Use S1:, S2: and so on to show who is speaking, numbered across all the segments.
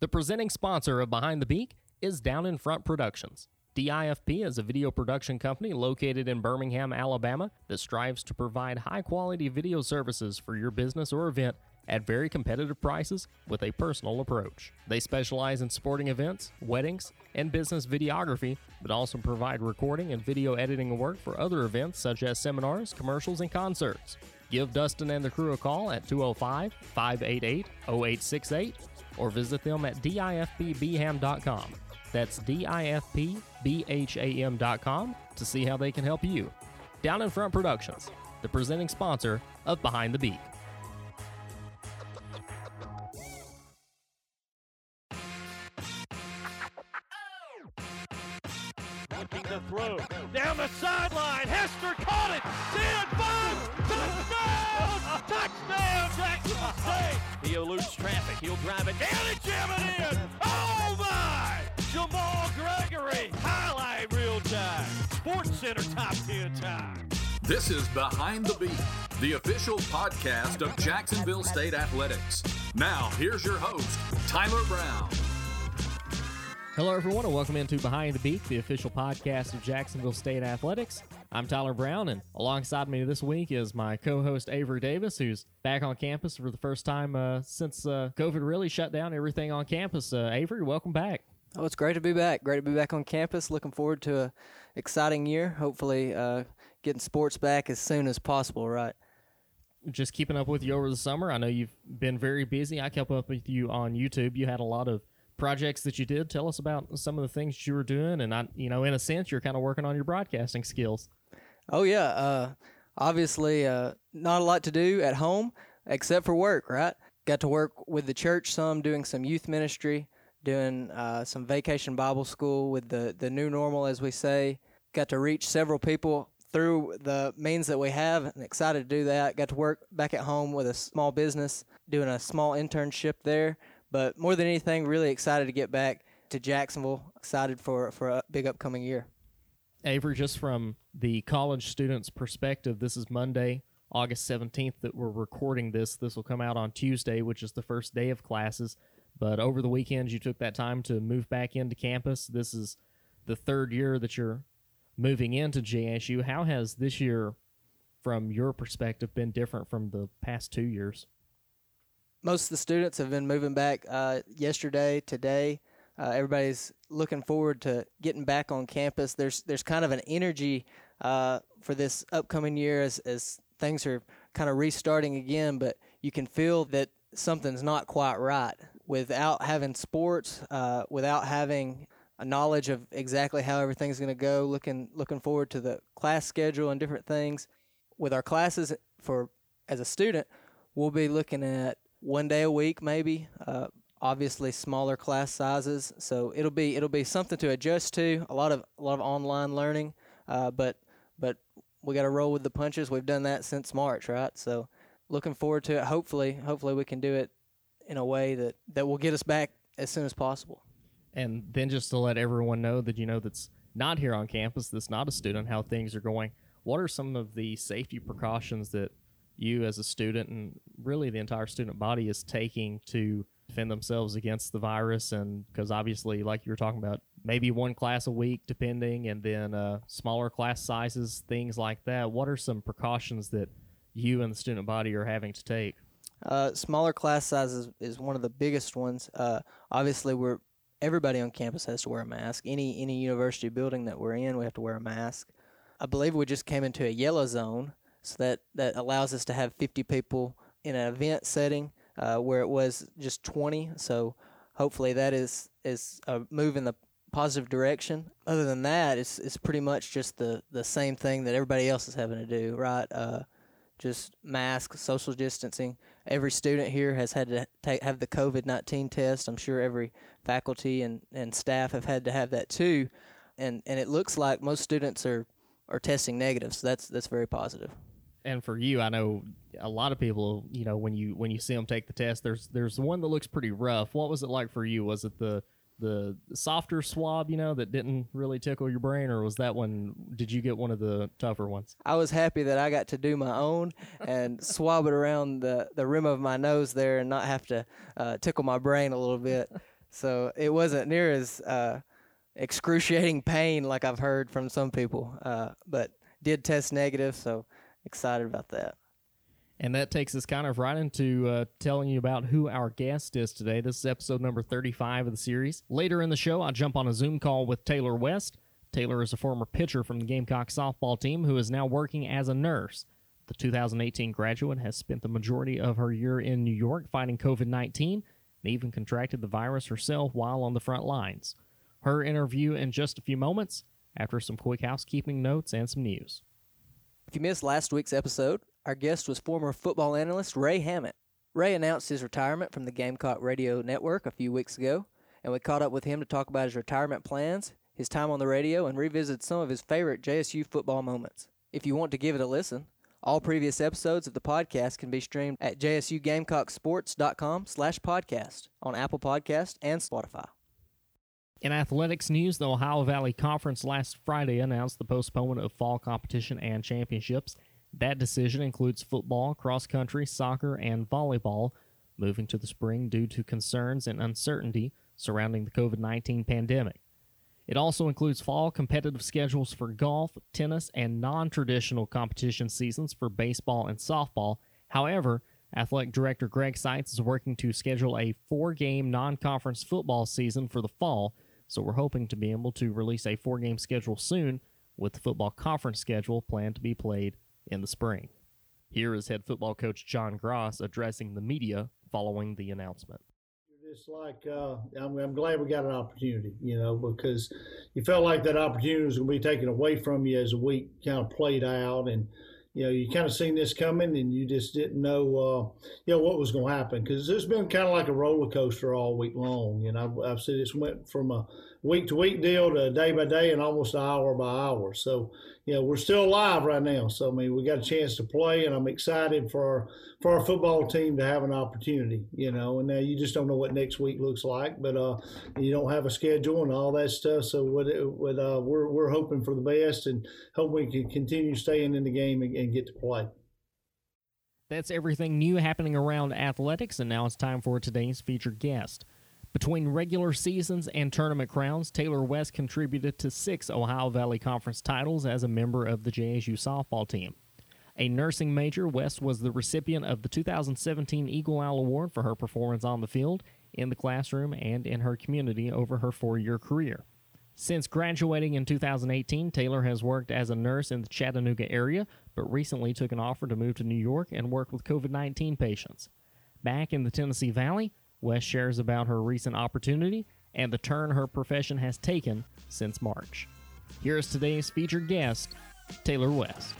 S1: The presenting sponsor of Behind the Beak is Down in Front Productions. DIFP is a video production company located in Birmingham, Alabama that strives to provide high quality video services for your business or event at very competitive prices with a personal approach. They specialize in sporting events, weddings, and business videography, but also provide recording and video editing work for other events such as seminars, commercials, and concerts. Give Dustin and the crew a call at 205 588 0868 or visit them at difpbham.com. That's difpbham.com to see how they can help you. Down in Front Productions, the presenting sponsor of Behind the Beak.
S2: Top 10 time.
S3: This is Behind the Beak, the official podcast of Jacksonville State Athletics. Now, here's your host, Tyler Brown.
S1: Hello, everyone, and welcome into Behind the Beak, the official podcast of Jacksonville State Athletics. I'm Tyler Brown, and alongside me this week is my co-host Avery Davis, who's back on campus for the first time uh, since uh, COVID really shut down everything on campus. Uh, Avery, welcome back.
S4: Oh, it's great to be back. Great to be back on campus. Looking forward to a exciting year. Hopefully, uh, getting sports back as soon as possible. Right.
S1: Just keeping up with you over the summer. I know you've been very busy. I kept up with you on YouTube. You had a lot of projects that you did. Tell us about some of the things you were doing, and I, you know, in a sense, you're kind of working on your broadcasting skills.
S4: Oh yeah. Uh, obviously, uh, not a lot to do at home except for work. Right. Got to work with the church some, doing some youth ministry, doing uh, some vacation Bible school with the the new normal, as we say. Got to reach several people through the means that we have and excited to do that. Got to work back at home with a small business, doing a small internship there. But more than anything, really excited to get back to Jacksonville. Excited for, for a big upcoming year.
S1: Avery, just from the college student's perspective, this is Monday, August 17th, that we're recording this. This will come out on Tuesday, which is the first day of classes. But over the weekend, you took that time to move back into campus. This is the third year that you're moving into JSU. How has this year, from your perspective, been different from the past two years?
S4: Most of the students have been moving back uh, yesterday, today. Uh, everybody's looking forward to getting back on campus. There's there's kind of an energy uh, for this upcoming year as, as things are kind of restarting again, but you can feel that something's not quite right without having sports, uh, without having a knowledge of exactly how everything's going to go. Looking looking forward to the class schedule and different things. With our classes for as a student, we'll be looking at one day a week, maybe. Uh, obviously, smaller class sizes, so it'll be it'll be something to adjust to. A lot of a lot of online learning, uh, but but we got to roll with the punches. We've done that since March, right? So, looking forward to it. Hopefully, hopefully we can do it in a way that that will get us back as soon as possible.
S1: And then just to let everyone know that you know that's not here on campus, that's not a student, how things are going. What are some of the safety precautions that you as a student and really the entire student body is taking to defend themselves against the virus and because obviously like you were talking about maybe one class a week depending and then uh, smaller class sizes things like that what are some precautions that you and the student body are having to take
S4: uh, smaller class sizes is one of the biggest ones uh, obviously we're everybody on campus has to wear a mask any any university building that we're in we have to wear a mask i believe we just came into a yellow zone so that, that allows us to have 50 people in an event setting uh, where it was just 20. So hopefully that is is a move in the positive direction. Other than that, it's it's pretty much just the the same thing that everybody else is having to do, right? Uh, just mask, social distancing. Every student here has had to take have the COVID nineteen test. I'm sure every faculty and, and staff have had to have that too, and and it looks like most students are are testing negative. So that's that's very positive
S1: and for you, I know a lot of people. You know, when you when you see them take the test, there's there's one that looks pretty rough. What was it like for you? Was it the the softer swab, you know, that didn't really tickle your brain, or was that one? Did you get one of the tougher ones?
S4: I was happy that I got to do my own and swab it around the the rim of my nose there, and not have to uh, tickle my brain a little bit. so it wasn't near as uh, excruciating pain like I've heard from some people. Uh, but did test negative, so excited about that.
S1: And that takes us kind of right into uh, telling you about who our guest is today. This is episode number 35 of the series. Later in the show, I'll jump on a Zoom call with Taylor West. Taylor is a former pitcher from the Gamecock softball team who is now working as a nurse. The 2018 graduate has spent the majority of her year in New York fighting COVID 19 and even contracted the virus herself while on the front lines. Her interview in just a few moments after some quick housekeeping notes and some news.
S4: If you missed last week's episode, our guest was former football analyst Ray Hammett. Ray announced his retirement from the Gamecock Radio Network a few weeks ago, and we caught up with him to talk about his retirement plans, his time on the radio, and revisit some of his favorite JSU football moments. If you want to give it a listen, all previous episodes of the podcast can be streamed at jsugamecocksports.com slash podcast on Apple Podcast and Spotify.
S1: In athletics news, the Ohio Valley Conference last Friday announced the postponement of fall competition and championships. That decision includes football, cross country, soccer, and volleyball moving to the spring due to concerns and uncertainty surrounding the COVID 19 pandemic. It also includes fall competitive schedules for golf, tennis, and non traditional competition seasons for baseball and softball. However, Athletic Director Greg Seitz is working to schedule a four game non conference football season for the fall, so we're hoping to be able to release a four game schedule soon, with the football conference schedule planned to be played in the spring. Here is head football coach John Grass addressing the media following the announcement
S5: It's like uh, I'm, I'm, glad we got an opportunity, you know, because you felt like that opportunity was going to be taken away from you as the week kind of played out, and you know you kind of seen this coming, and you just didn't know, uh, you know, what was going to happen because it's been kind of like a roller coaster all week long. You know, I've, I've said this went from a week to week deal to day by day and almost hour by hour. So you know, we're still alive right now. So I mean, we got a chance to play, and I'm excited for our, for our football team to have an opportunity. You know, and now you just don't know what next week looks like, but uh, you don't have a schedule and all that stuff. So what, what uh, we're we're hoping for the best and hope we can continue staying in the game and, and get to play.
S1: That's everything new happening around athletics, and now it's time for today's featured guest. Between regular seasons and tournament crowns, Taylor West contributed to six Ohio Valley Conference titles as a member of the JSU softball team. A nursing major, West was the recipient of the 2017 Eagle Owl Award for her performance on the field, in the classroom, and in her community over her four year career. Since graduating in 2018, Taylor has worked as a nurse in the Chattanooga area, but recently took an offer to move to New York and work with COVID 19 patients. Back in the Tennessee Valley, West shares about her recent opportunity and the turn her profession has taken since March. Here is today's featured guest, Taylor West.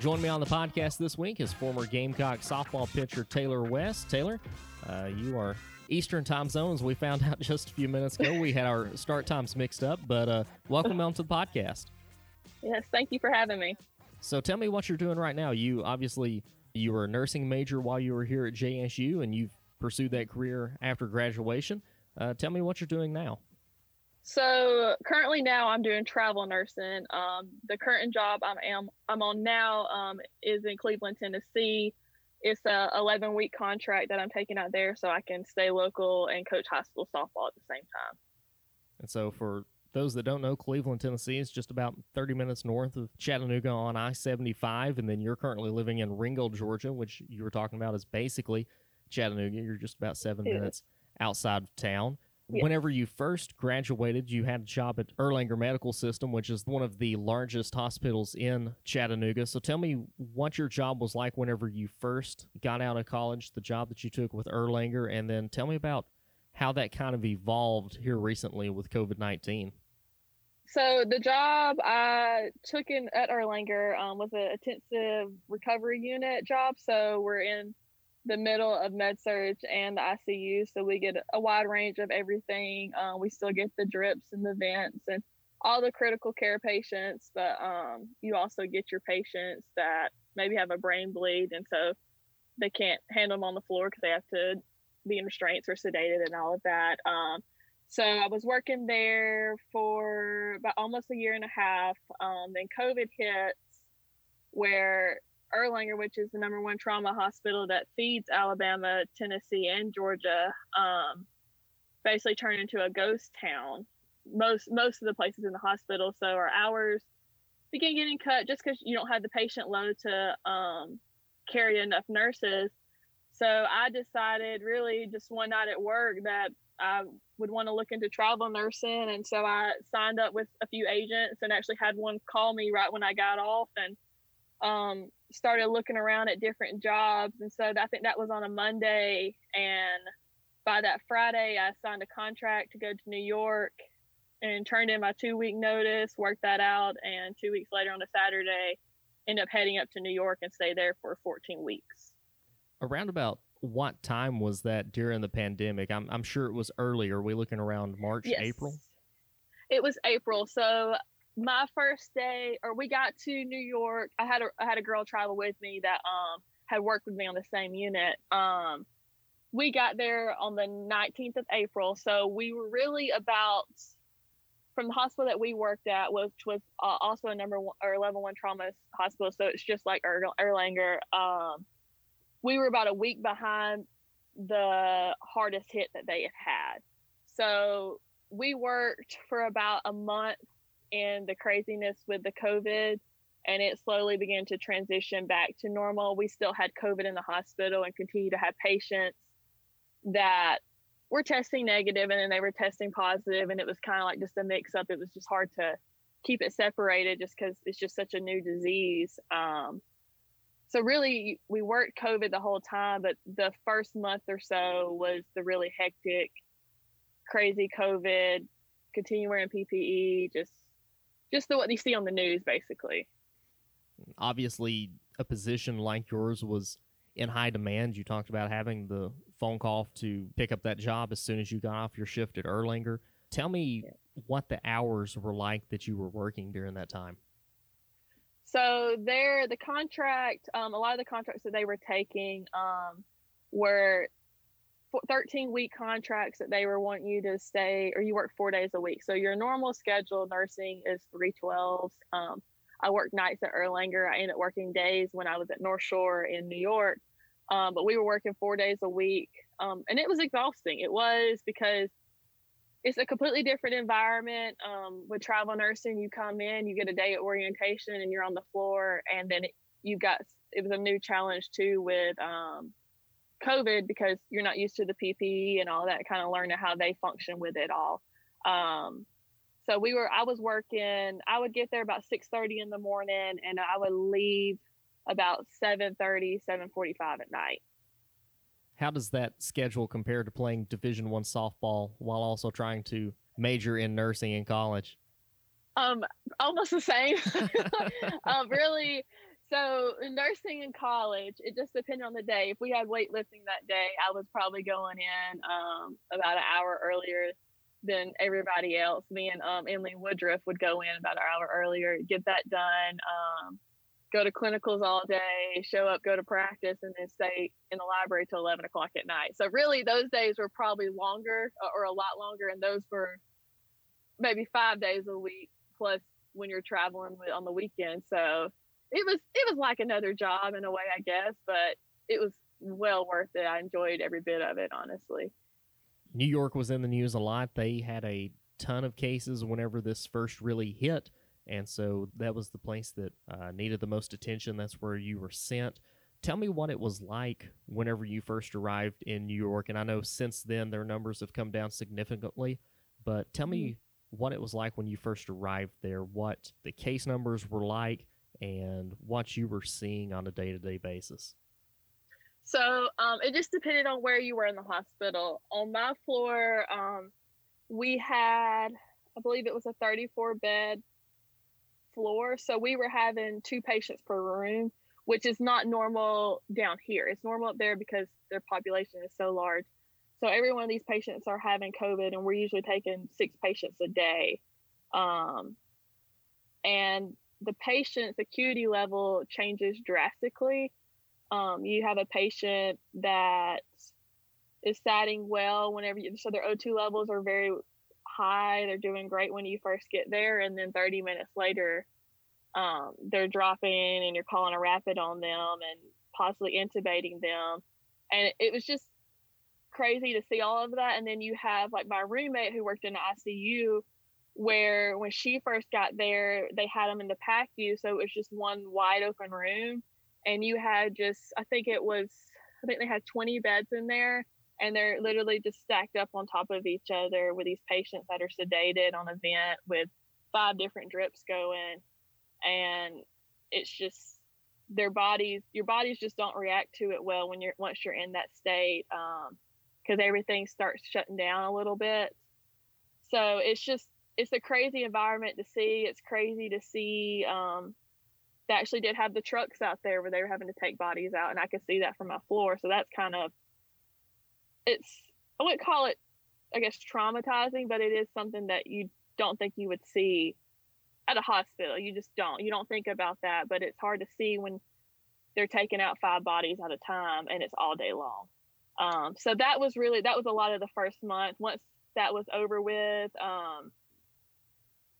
S1: Join me on the podcast this week is former Gamecock softball pitcher Taylor West. Taylor, uh, you are Eastern time zones. We found out just a few minutes ago. We had our start times mixed up, but uh, welcome on to the podcast.
S6: Yes, thank you for having me.
S1: So tell me what you're doing right now. You obviously you were a nursing major while you were here at JSU, and you've pursued that career after graduation. Uh, tell me what you're doing now.
S6: So currently now I'm doing travel nursing. Um, the current job I'm am, I'm on now um, is in Cleveland, Tennessee. It's a 11 week contract that I'm taking out there so I can stay local and coach high school softball at the same time.
S1: And so for those that don't know, Cleveland, Tennessee is just about 30 minutes north of Chattanooga on I 75. And then you're currently living in Ringgold, Georgia, which you were talking about is basically Chattanooga. You're just about seven yeah. minutes outside of town. Yeah. Whenever you first graduated, you had a job at Erlanger Medical System, which is one of the largest hospitals in Chattanooga. So tell me what your job was like whenever you first got out of college, the job that you took with Erlanger, and then tell me about how that kind of evolved here recently with COVID 19.
S6: So the job I took in at Erlanger um, was an intensive recovery unit job. So we're in the middle of med surg and the ICU, so we get a wide range of everything. Um, we still get the drips and the vents and all the critical care patients, but um, you also get your patients that maybe have a brain bleed, and so they can't handle them on the floor because they have to be in restraints or sedated and all of that. Um, so I was working there for about almost a year and a half. Um, then COVID hits, where Erlanger, which is the number one trauma hospital that feeds Alabama, Tennessee, and Georgia, um, basically turned into a ghost town. Most most of the places in the hospital, so our hours began getting cut just because you don't have the patient load to um, carry enough nurses. So I decided, really, just one night at work, that I would want to look into travel nursing. And so I signed up with a few agents and actually had one call me right when I got off and um, started looking around at different jobs. And so I think that was on a Monday. And by that Friday, I signed a contract to go to New York and turned in my two week notice, worked that out. And two weeks later on a Saturday, end up heading up to New York and stay there for 14 weeks.
S1: Around about what time was that during the pandemic? I'm, I'm sure it was earlier. Are we looking around March,
S6: yes.
S1: April?
S6: It was April. So my first day, or we got to New York. I had a I had a girl travel with me that um had worked with me on the same unit. Um, we got there on the 19th of April, so we were really about from the hospital that we worked at, which was uh, also a number one or level one trauma hospital. So it's just like er- Erlanger. Um, we were about a week behind the hardest hit that they had had. So we worked for about a month in the craziness with the COVID, and it slowly began to transition back to normal. We still had COVID in the hospital and continue to have patients that were testing negative and then they were testing positive and it was kind of like just a mix up it was just hard to keep it separated just because it's just such a new disease um, so really we worked covid the whole time but the first month or so was the really hectic crazy covid continue wearing ppe just just the what you see on the news basically
S1: obviously a position like yours was in high demand. You talked about having the phone call to pick up that job as soon as you got off your shift at Erlanger. Tell me what the hours were like that you were working during that time.
S6: So there, the contract, um, a lot of the contracts that they were taking um, were 13 week contracts that they were wanting you to stay or you work four days a week. So your normal schedule nursing is 312s. Um, I worked nights at Erlanger. I ended up working days when I was at North Shore in New York. Um, but we were working four days a week. Um, and it was exhausting. It was because it's a completely different environment. Um, with travel nursing, you come in, you get a day of orientation, and you're on the floor. And then it, you got it was a new challenge too with um, COVID because you're not used to the PPE and all that. Kind of learning how they function with it all. Um, so we were, I was working, I would get there about 6.30 in the morning and I would leave about 7.30, 7.45 at night.
S1: How does that schedule compare to playing Division One softball while also trying to major in nursing in college?
S6: Um, almost the same. um, really. So nursing in college, it just depended on the day. If we had weightlifting that day, I was probably going in um, about an hour earlier than everybody else. Me and um, Emily Woodruff would go in about an hour earlier, get that done, um, go to clinicals all day, show up, go to practice, and then stay in the library till 11 o'clock at night. So, really, those days were probably longer uh, or a lot longer, and those were maybe five days a week plus when you're traveling on the weekend. So, it was it was like another job in a way, I guess, but it was well worth it. I enjoyed every bit of it, honestly.
S1: New York was in the news a lot. They had a ton of cases whenever this first really hit. And so that was the place that uh, needed the most attention. That's where you were sent. Tell me what it was like whenever you first arrived in New York. And I know since then their numbers have come down significantly, but tell me mm-hmm. what it was like when you first arrived there, what the case numbers were like, and what you were seeing on a day to day basis.
S6: So um, it just depended on where you were in the hospital. On my floor, um, we had, I believe it was a 34 bed floor. So we were having two patients per room, which is not normal down here. It's normal up there because their population is so large. So every one of these patients are having COVID, and we're usually taking six patients a day. Um, and the patient's acuity level changes drastically um, you have a patient that is satting well whenever you, so their O2 levels are very high. They're doing great when you first get there, and then 30 minutes later, um, they're dropping and you're calling a rapid on them and possibly intubating them. And it was just crazy to see all of that. And then you have like my roommate who worked in the ICU, where when she first got there, they had them in the PACU. So it was just one wide open room. And you had just, I think it was, I think they had 20 beds in there. And they're literally just stacked up on top of each other with these patients that are sedated on a vent with five different drips going. And it's just their bodies your bodies just don't react to it well when you're once you're in that state because um, everything starts shutting down a little bit. So it's just it's a crazy environment to see. It's crazy to see um, they actually did have the trucks out there where they were having to take bodies out and i could see that from my floor. So that's kind of it's i wouldn't call it i guess traumatizing but it is something that you don't think you would see at a hospital. You just don't. You don't think about that, but it's hard to see when they're taking out five bodies at a time and it's all day long. Um, so that was really that was a lot of the first month. Once that was over with, um,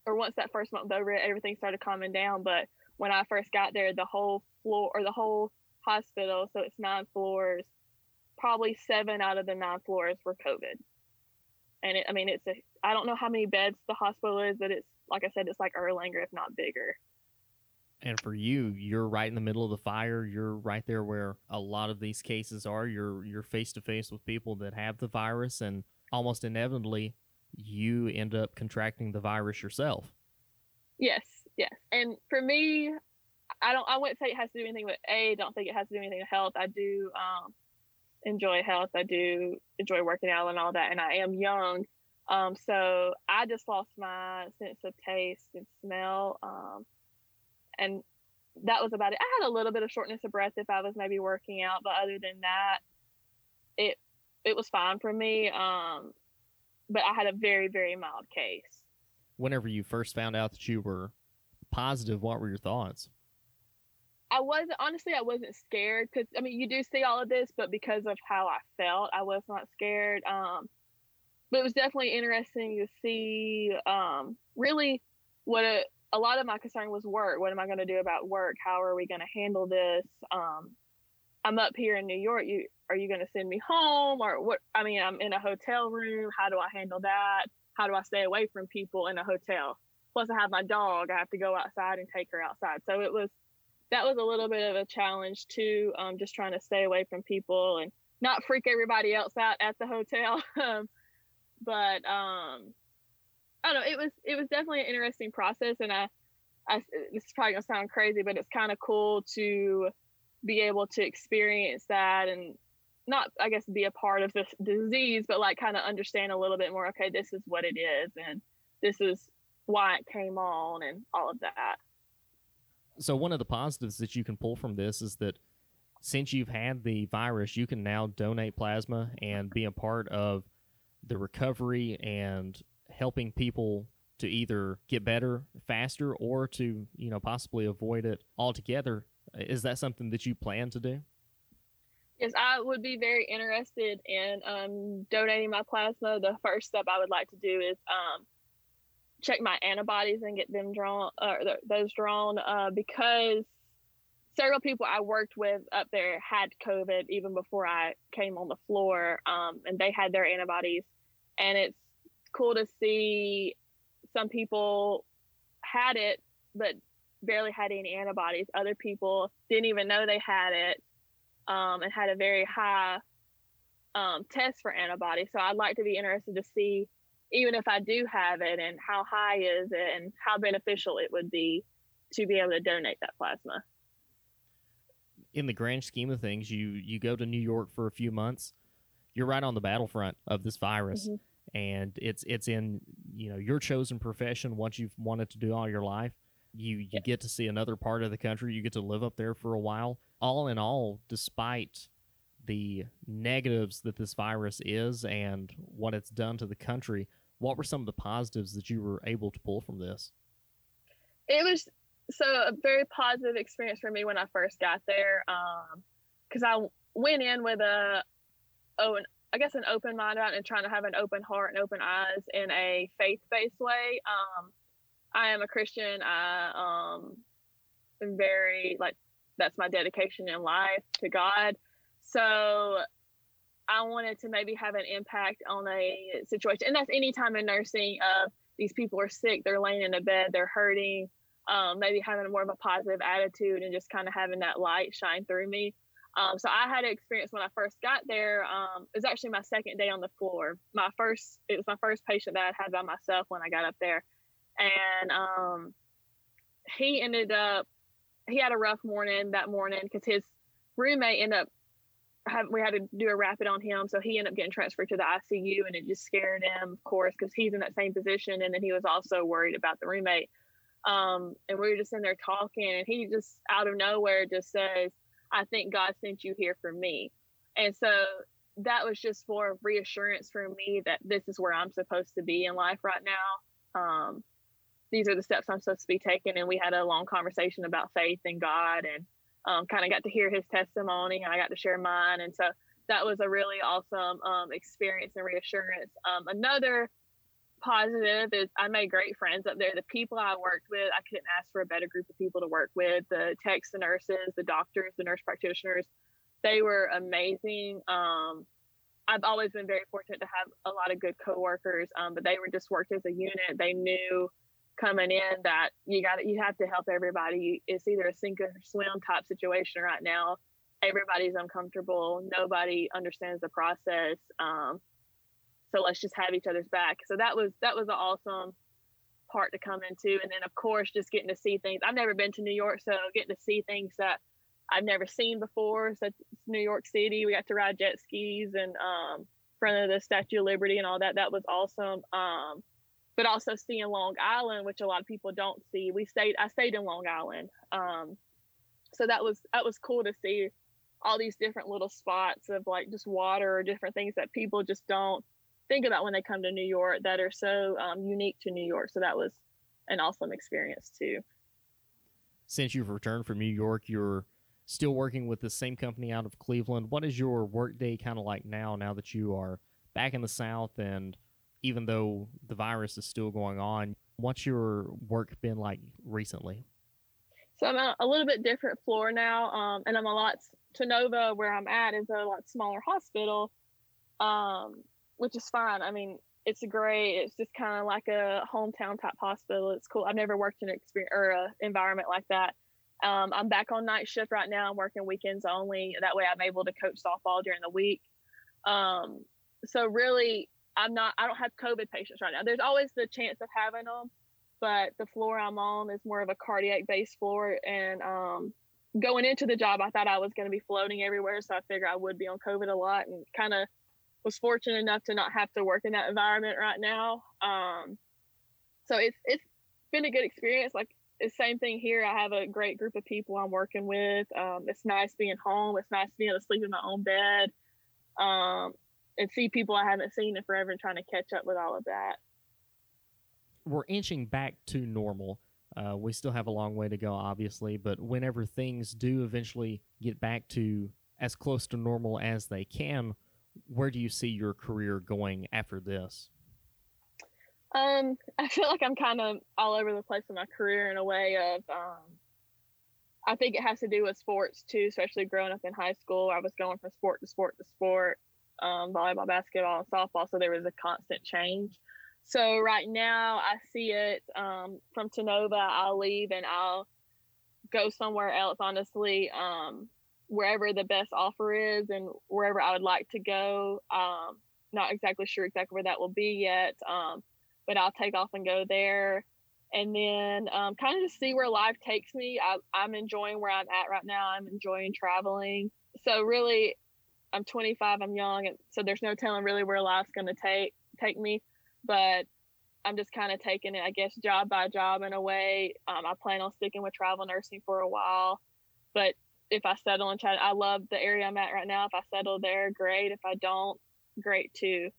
S6: or once that first month was over, everything started calming down. But when I first got there, the whole floor or the whole hospital, so it's nine floors, probably seven out of the nine floors were COVID. And it, I mean, it's a I don't know how many beds the hospital is, but it's like I said, it's like Erlanger, if not bigger.
S1: And for you, you're right in the middle of the fire. You're right there where a lot of these cases are. You're you're face to face with people that have the virus, and almost inevitably, you end up contracting the virus yourself.
S6: Yes, yes. And for me, I don't. I wouldn't say it has to do anything with a. Don't think it has to do anything with health. I do um, enjoy health. I do enjoy working out and all that. And I am young, um, so I just lost my sense of taste and smell. Um, and that was about it. I had a little bit of shortness of breath if I was maybe working out, but other than that, it it was fine for me. Um, but I had a very very mild case.
S1: Whenever you first found out that you were positive, what were your thoughts?
S6: I wasn't honestly. I wasn't scared because I mean you do see all of this, but because of how I felt, I was not scared. Um, but it was definitely interesting to see um, really what a, a, lot of my concern was work. What am I going to do about work? How are we going to handle this? Um, I'm up here in New York. You are you going to send me home or what? I mean, I'm in a hotel room. How do I handle that? How do I stay away from people in a hotel? Plus, I have my dog. I have to go outside and take her outside. So it was that was a little bit of a challenge too. Um, just trying to stay away from people and not freak everybody else out at the hotel. Um, but um, I don't know. It was it was definitely an interesting process, and I, I this is probably gonna sound crazy, but it's kind of cool to be able to experience that and not I guess be a part of this disease, but like kind of understand a little bit more. Okay, this is what it is, and this is why it came on, and all of that.
S1: So one of the positives that you can pull from this is that since you've had the virus, you can now donate plasma and be a part of the recovery and helping people to either get better faster or to you know possibly avoid it altogether. Is that something that you plan to do?
S6: Yes i would be very interested in um, donating my plasma. The first step i would like to do is um, check my antibodies and get them drawn or uh, those drawn uh, because several people I worked with up there had COVID even before I came on the floor, um, and they had their antibodies. And it's cool to see some people had it but barely had any antibodies. Other people didn't even know they had it um, and had a very high um, test for antibodies. So i'd like to be interested to see even if i do have it and how high is it and how beneficial it would be to be able to donate that plasma
S1: in the grand scheme of things you you go to new york for a few months you're right on the battlefront of this virus. Mm-hmm. And it's it's in you know your chosen profession. Once you've wanted to do all your life, you you get to see another part of the country. You get to live up there for a while. All in all, despite the negatives that this virus is and what it's done to the country, what were some of the positives that you were able to pull from this?
S6: It was so a very positive experience for me when I first got there, because um, I went in with a oh, an, I guess an open mind about and trying to have an open heart and open eyes in a faith based way. Um, I am a Christian. I um, been very like that's my dedication in life to God. So I wanted to maybe have an impact on a situation, and that's any time in nursing. Of uh, these people are sick, they're laying in a bed, they're hurting. Um, maybe having more of a positive attitude and just kind of having that light shine through me. Um, so I had an experience when I first got there. Um, it was actually my second day on the floor. My first, it was my first patient that I had by myself when I got up there, and um, he ended up, he had a rough morning that morning because his roommate ended up we had to do a rapid on him, so he ended up getting transferred to the ICU, and it just scared him, of course, because he's in that same position, and then he was also worried about the roommate. Um, and we were just in there talking, and he just out of nowhere just says, "I think God sent you here for me," and so that was just for reassurance for me that this is where I'm supposed to be in life right now. Um, these are the steps I'm supposed to be taking, and we had a long conversation about faith and God and um, kind of got to hear his testimony and I got to share mine. And so that was a really awesome um, experience and reassurance. Um, another positive is I made great friends up there. The people I worked with, I couldn't ask for a better group of people to work with. The techs, the nurses, the doctors, the nurse practitioners, they were amazing. Um, I've always been very fortunate to have a lot of good coworkers, um, but they were just worked as a unit. They knew coming in that you got you have to help everybody. It's either a sink or swim type situation right now. Everybody's uncomfortable. Nobody understands the process. Um, so let's just have each other's back. So that was that was an awesome part to come into, and then of course just getting to see things. I've never been to New York, so getting to see things that I've never seen before, So New York City. We got to ride jet skis and um, front of the Statue of Liberty and all that. That was awesome. Um, but also seeing Long Island, which a lot of people don't see. We stayed, I stayed in Long Island, um, so that was that was cool to see all these different little spots of like just water or different things that people just don't think about when they come to New York that are so um, unique to New York. So that was an awesome experience too.
S1: Since you've returned from New York, you're still working with the same company out of Cleveland. What is your workday kind of like now? Now that you are back in the South and even though the virus is still going on. What's your work been like recently?
S6: So I'm a, a little bit different floor now, um, and I'm a lot. Tennova, where I'm at, is a lot smaller hospital, um, which is fine. I mean, it's great. It's just kind of like a hometown type hospital. It's cool. I've never worked in an experience or a environment like that. Um, I'm back on night shift right now. I'm working weekends only. That way, I'm able to coach softball during the week. Um, so really, I'm not, I don't have COVID patients right now. There's always the chance of having them, but the floor I'm on is more of a cardiac based floor. And um, going into the job, I thought I was going to be floating everywhere. So I figured I would be on COVID a lot and kind of was fortunate enough to not have to work in that environment right now. Um, so it's, it's been a good experience. Like the same thing here. I have a great group of people I'm working with. Um, it's nice being home. It's nice being able to sleep in my own bed. Um, and see people I haven't seen in forever and trying to catch up with all of that.
S1: We're inching back to normal. Uh, we still have a long way to go, obviously, but whenever things do eventually get back to as close to normal as they can, where do you see your career going after this?
S6: Um, I feel like I'm kind of all over the place in my career in a way of, um, I think it has to do with sports too, especially growing up in high school. I was going from sport to sport to sport um, volleyball, basketball, and softball. So there was a constant change. So right now, I see it um, from Tennova. I'll leave and I'll go somewhere else. Honestly, um, wherever the best offer is and wherever I would like to go. Um, not exactly sure exactly where that will be yet, um, but I'll take off and go there. And then um, kind of just see where life takes me. I, I'm enjoying where I'm at right now. I'm enjoying traveling. So really, I'm 25, I'm young, and so there's no telling really where life's going to take take me. But I'm just kind of taking it, I guess, job by job in a way. Um, I plan on sticking with travel nursing for a while, but if I settle in Chattanooga, I love the area I'm at right now. If I settle there, great. If I don't, great too.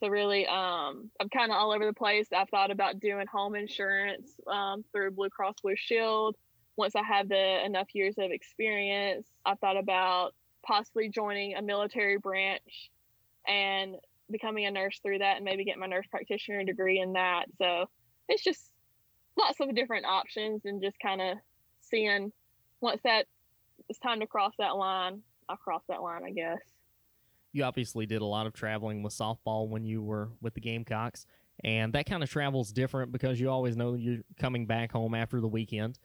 S6: So really, um, I'm kind of all over the place. I've thought about doing home insurance um, through Blue Cross Blue Shield. Once I have the enough years of experience, I've thought about possibly joining a military branch and becoming a nurse through that and maybe get my nurse practitioner degree in that. So it's just lots of different options and just kind of seeing once that it's time to cross that line, I'll cross that line, I guess.
S1: You obviously did a lot of traveling with softball when you were with the Gamecocks, and that kind of travel is different because you always know you're coming back home after the weekend,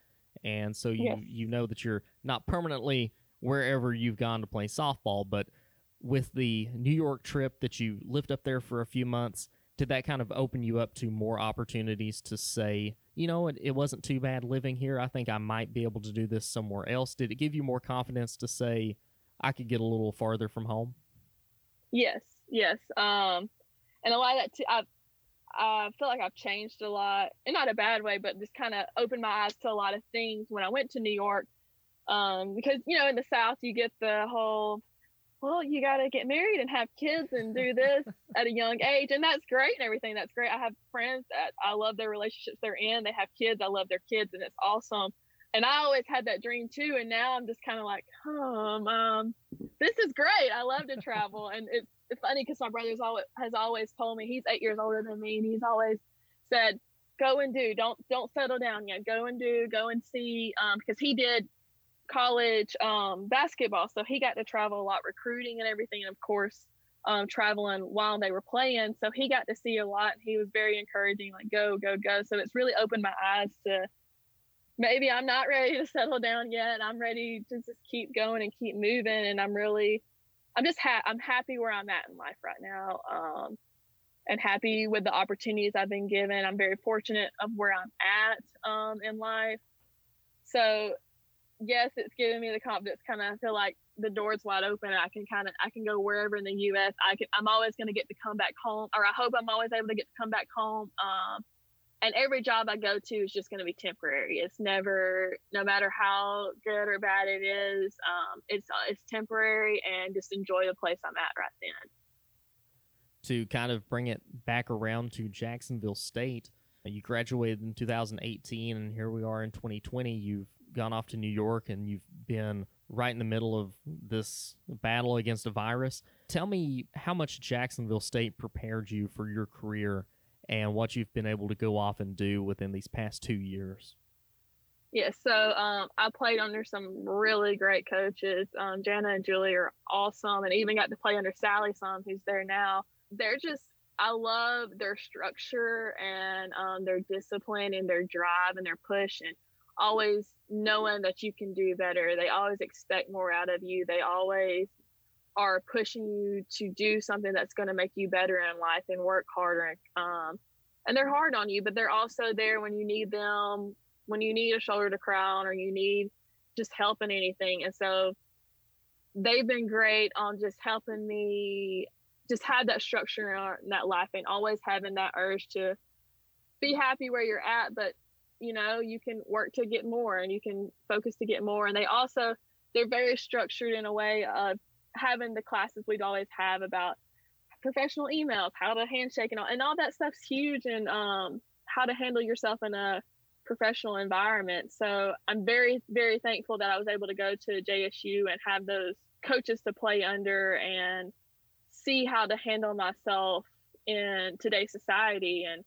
S1: and so you
S6: Yes.
S1: you know that you're not permanently wherever you've gone to play softball, but with the New York trip that you lived up there for a few months, did that kind of open you up to more opportunities to say, you know, it, it wasn't too bad living here. I think I might be able to do this somewhere else. Did it give you more confidence to say I could get a little farther from home?
S6: Yes, yes. Um, and a lot of that too. I I feel like I've changed a lot, and not a bad way, but just kind of opened my eyes to a lot of things when I went to New York. Um, because you know, in the South, you get the whole, well, you got to get married and have kids and do this at a young age, and that's great and everything. That's great. I have friends that I love their relationships they're in. They have kids. I love their kids, and it's awesome. And I always had that dream too, and now I'm just kind of like, um, um, this is great. I love to travel, and it's it's funny because my brother's always has always told me he's eight years older than me, and he's always said, "Go and do. Don't don't settle down yet. Go and do. Go and see." Um, because he did college um basketball, so he got to travel a lot, recruiting and everything, and of course, um, traveling while they were playing. So he got to see a lot. He was very encouraging, like go go go. So it's really opened my eyes to maybe I'm not ready to settle down yet. I'm ready to just keep going and keep moving. And I'm really, I'm just ha- I'm happy where I'm at in life right now. Um, and happy with the opportunities I've been given. I'm very fortunate of where I'm at um, in life. So, yes, it's giving me the confidence. Kind of I feel like the door's wide open. I can kind of I can go wherever in the U.S. I can. I'm always going to get to come back home, or I hope I'm always able to get to come back home. Um, and every job I go to is just going to be temporary. It's never, no matter how good or bad it is, um, it's it's temporary, and just enjoy the place I'm at right then.
S1: To kind of bring it back around to Jacksonville State, you graduated in 2018, and here we are in 2020. You've gone off to New York, and you've been right in the middle of this battle against a virus. Tell me how much Jacksonville State prepared you for your career and what you've been able to go off and do within these past two years.
S6: Yeah, so um, I played under some really great coaches. Um, Jana and Julie are awesome, and even got to play under Sally Some, who's there now. They're just, I love their structure and um, their discipline and their drive and their push, and always knowing that you can do better. They always expect more out of you. They always are pushing you to do something that's going to make you better in life and work harder. Um, and they're hard on you, but they're also there when you need them, when you need a shoulder to cry on or you need just help in anything. And so they've been great on just helping me just have that structure in that life and always having that urge to be happy where you're at, but you know, you can work to get more and you can focus to get more. And they also, they're very structured in a way of having the classes we'd always have about professional emails, how to handshake and all, and all that stuff's huge and um, how to handle yourself in a professional environment. So I'm very, very thankful that I was able to go to JSU and have those coaches to play under and see how to handle myself in today's society and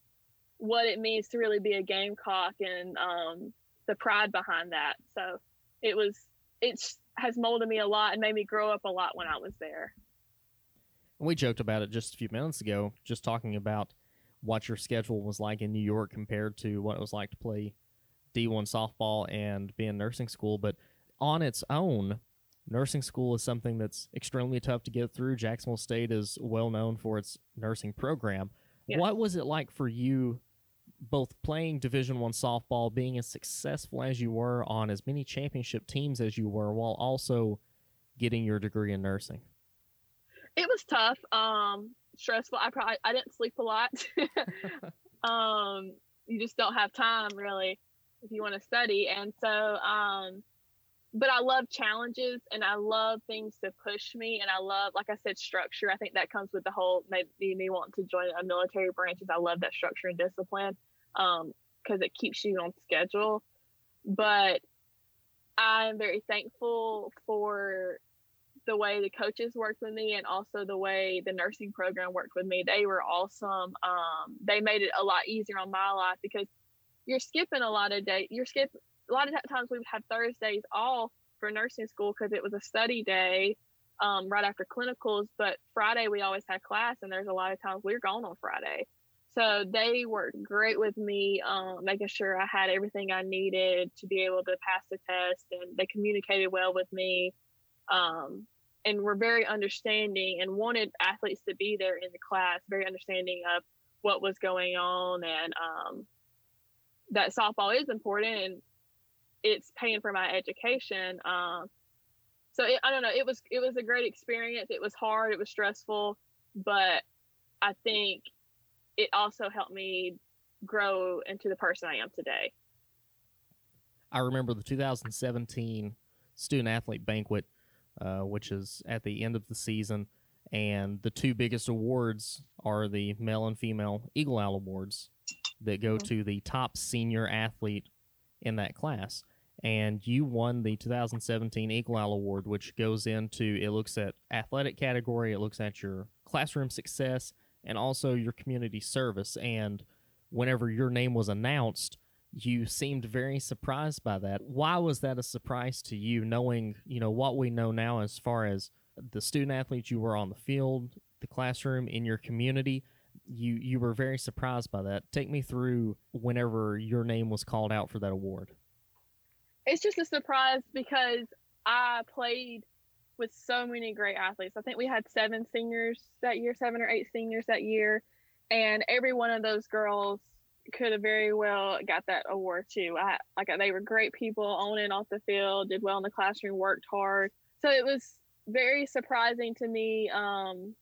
S6: what it means to really be a gamecock and um, the pride behind that. So it was, it has molded me a lot and made me grow up a lot when I was there.
S1: We joked about it just a few minutes ago, just talking about what your schedule was like in New York compared to what it was like to play D1 softball and be in nursing school. But on its own, nursing school is something that's extremely tough to get through. Jacksonville State is well known for its nursing program.
S6: Yes.
S1: What was it like for you, both playing Division One softball, being as successful as you were on as many championship teams as you were, while also getting your degree in nursing?
S6: It was tough, um, stressful. I probably I didn't sleep a lot. um, you just don't have time really if you want to study, and so um, but I love challenges and I love things to push me and I love, like I said, structure. I think that comes with the whole maybe me wanting to join a military branch. Is I love that structure and discipline because um, it keeps you on schedule. But I'm very thankful for the way the coaches worked with me and also the way the nursing program worked with me. They were awesome. Um, they made it a lot easier on my life because you're skipping a lot of days. You're skip a lot of times we would have Thursdays off for nursing school because it was a study day um, right after clinicals. But Friday we always had class, and there's a lot of times we are gone on Friday. So they worked great with me, um, making sure I had everything I needed to be able to pass the test, and they communicated well with me, um, and were very understanding and wanted athletes to be there in the class, very understanding of what was going on, and um, that softball is important and it's paying for my education. Um, so it, I don't know. It was it was a great experience. It was hard. It was stressful, but I think it also helped me grow into the person I am today.
S1: I remember the 2017 student athlete banquet, uh, which is at the end of the season, and the two biggest awards are the male and female Eagle Owl Awards that go mm-hmm. to the top senior athlete in that class. And you won the 2017 Eagle Owl Award, which goes into it looks at athletic category, it looks at your classroom success, and also your community service. And whenever your name was announced, you seemed very surprised by that. Why was that a surprise to you, knowing you know what we know now as far as the student athletes you were on the field, the classroom, in your community? You you were very surprised by that. Take me through whenever your name was called out for that award.
S6: It's just a surprise because I played with so many great athletes. I think we had seven seniors that year, seven or eight seniors that year, and every one of those girls could have very well got that award too. I like they were great people on and off the field, did well in the classroom, worked hard. So it was very surprising to me um,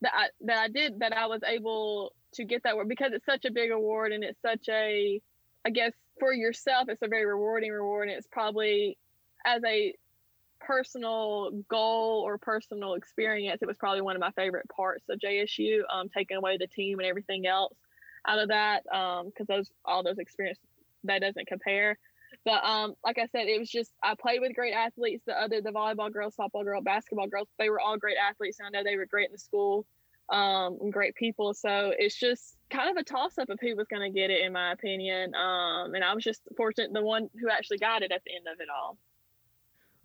S6: that I, that I did that I was able to get that award because it's such a big award and it's such a I guess for yourself it's a very rewarding reward and it's probably as a personal goal or personal experience, it was probably one of my favorite parts of JSU, um, taking away the team and everything else out of that, because um, those all those experiences that doesn't compare. But um, like I said, it was just I played with great athletes. The other the volleyball girls, softball girls, basketball girls, they were all great athletes. And I know they were great in the school, um, and great people. So it's just kind of a toss up of who was going to get it, in my opinion. Um, and I was just fortunate the one who actually got it at the end of it all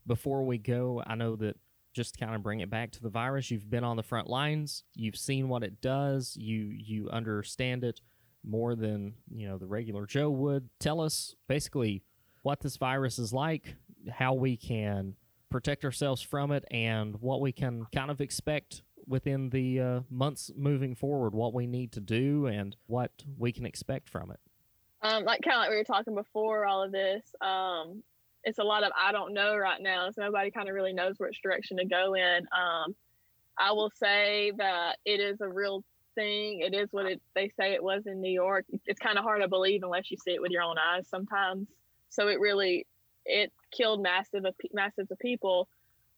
S1: before we go, I know that just kind of bring it back to the virus. You've been on the front lines. You've seen what it does. You you understand it more than you know the regular Joe would. Tell us basically what this virus is like, how we can protect ourselves from it, and what we can kind of expect within the uh, months moving forward. What we need to do and what we can expect from it.
S6: Um, like kind of like we were talking before all of this. Um, it's a lot of I don't know right now. So nobody kind of really knows which direction to go in. Um, I will say that it is a real thing. It is what it, they say it was in New York. It's kind of hard to believe unless you see it with your own eyes sometimes. So it really it killed massive massive of people.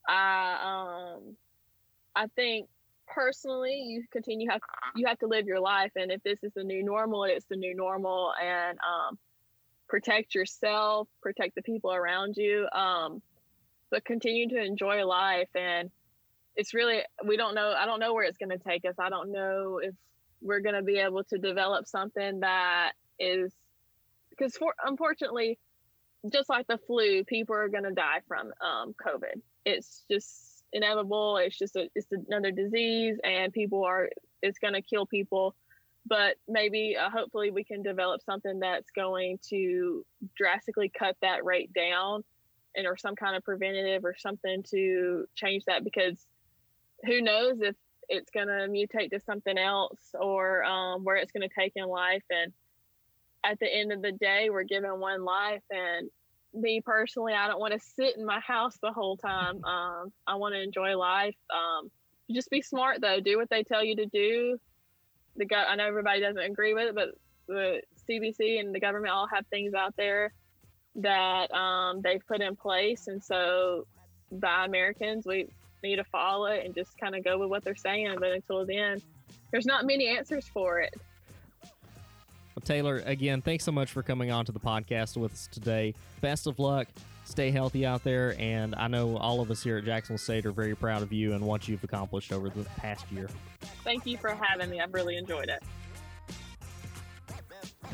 S6: I um I think personally you continue have you have to live your life and if this is the new normal it's the new normal and um protect yourself, protect the people around you, um, but continue to enjoy life. And it's really, we don't know, I don't know where it's going to take us. I don't know if we're going to be able to develop something that is, because for, unfortunately, just like the flu, people are going to die from um, COVID. It's just inevitable. It's just a, it's another disease, and people are it's going to kill people but maybe uh, hopefully we can develop something that's going to drastically cut that rate down and or some kind of preventative or something to change that because who knows if it's going to mutate to something else or um, where it's going to take in life. And at the end of the day we're given one life. And me personally i don't want to sit in my house the whole time. Um, i want to enjoy life. Um, just be smart though. Do what they tell you to do the go- I know everybody doesn't agree with it, but the CDC and the government all have things out there that um, they've put in place, and so by Americans, we need to follow it and just kind of go with what they're saying. But until then, there's not many answers for it.
S1: Well, Taylor, again, thanks so much for coming on to the podcast with us today. Best of luck. Stay healthy out there, and I know all of us here at Jacksonville State are very proud of you and what you've accomplished over the past year.
S6: Thank you for having me. I've really enjoyed it.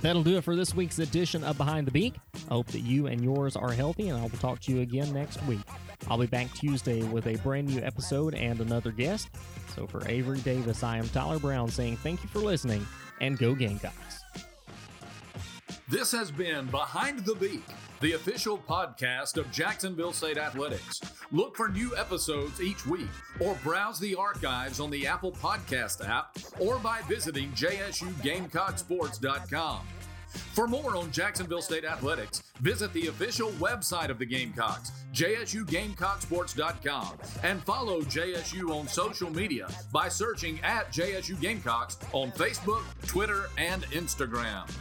S1: That'll do it for this week's edition of Behind the Beak. I hope that you and yours are healthy, and I will talk to you again next week. I'll be back Tuesday with a brand new episode and another guest. So for Avery Davis, I am Tyler Brown saying thank you for listening and go Gamecocks.
S3: This has been Behind the Beak, the official podcast of Jacksonville State Athletics. Look for new episodes each week or browse the archives on the Apple Podcast app or by visiting jsugamecocksports.com. For more on Jacksonville State Athletics, visit the official website of the Gamecocks, jsugamecocksports.com, and follow JSU on social media by searching at JSU Gamecocks on Facebook, Twitter, and Instagram.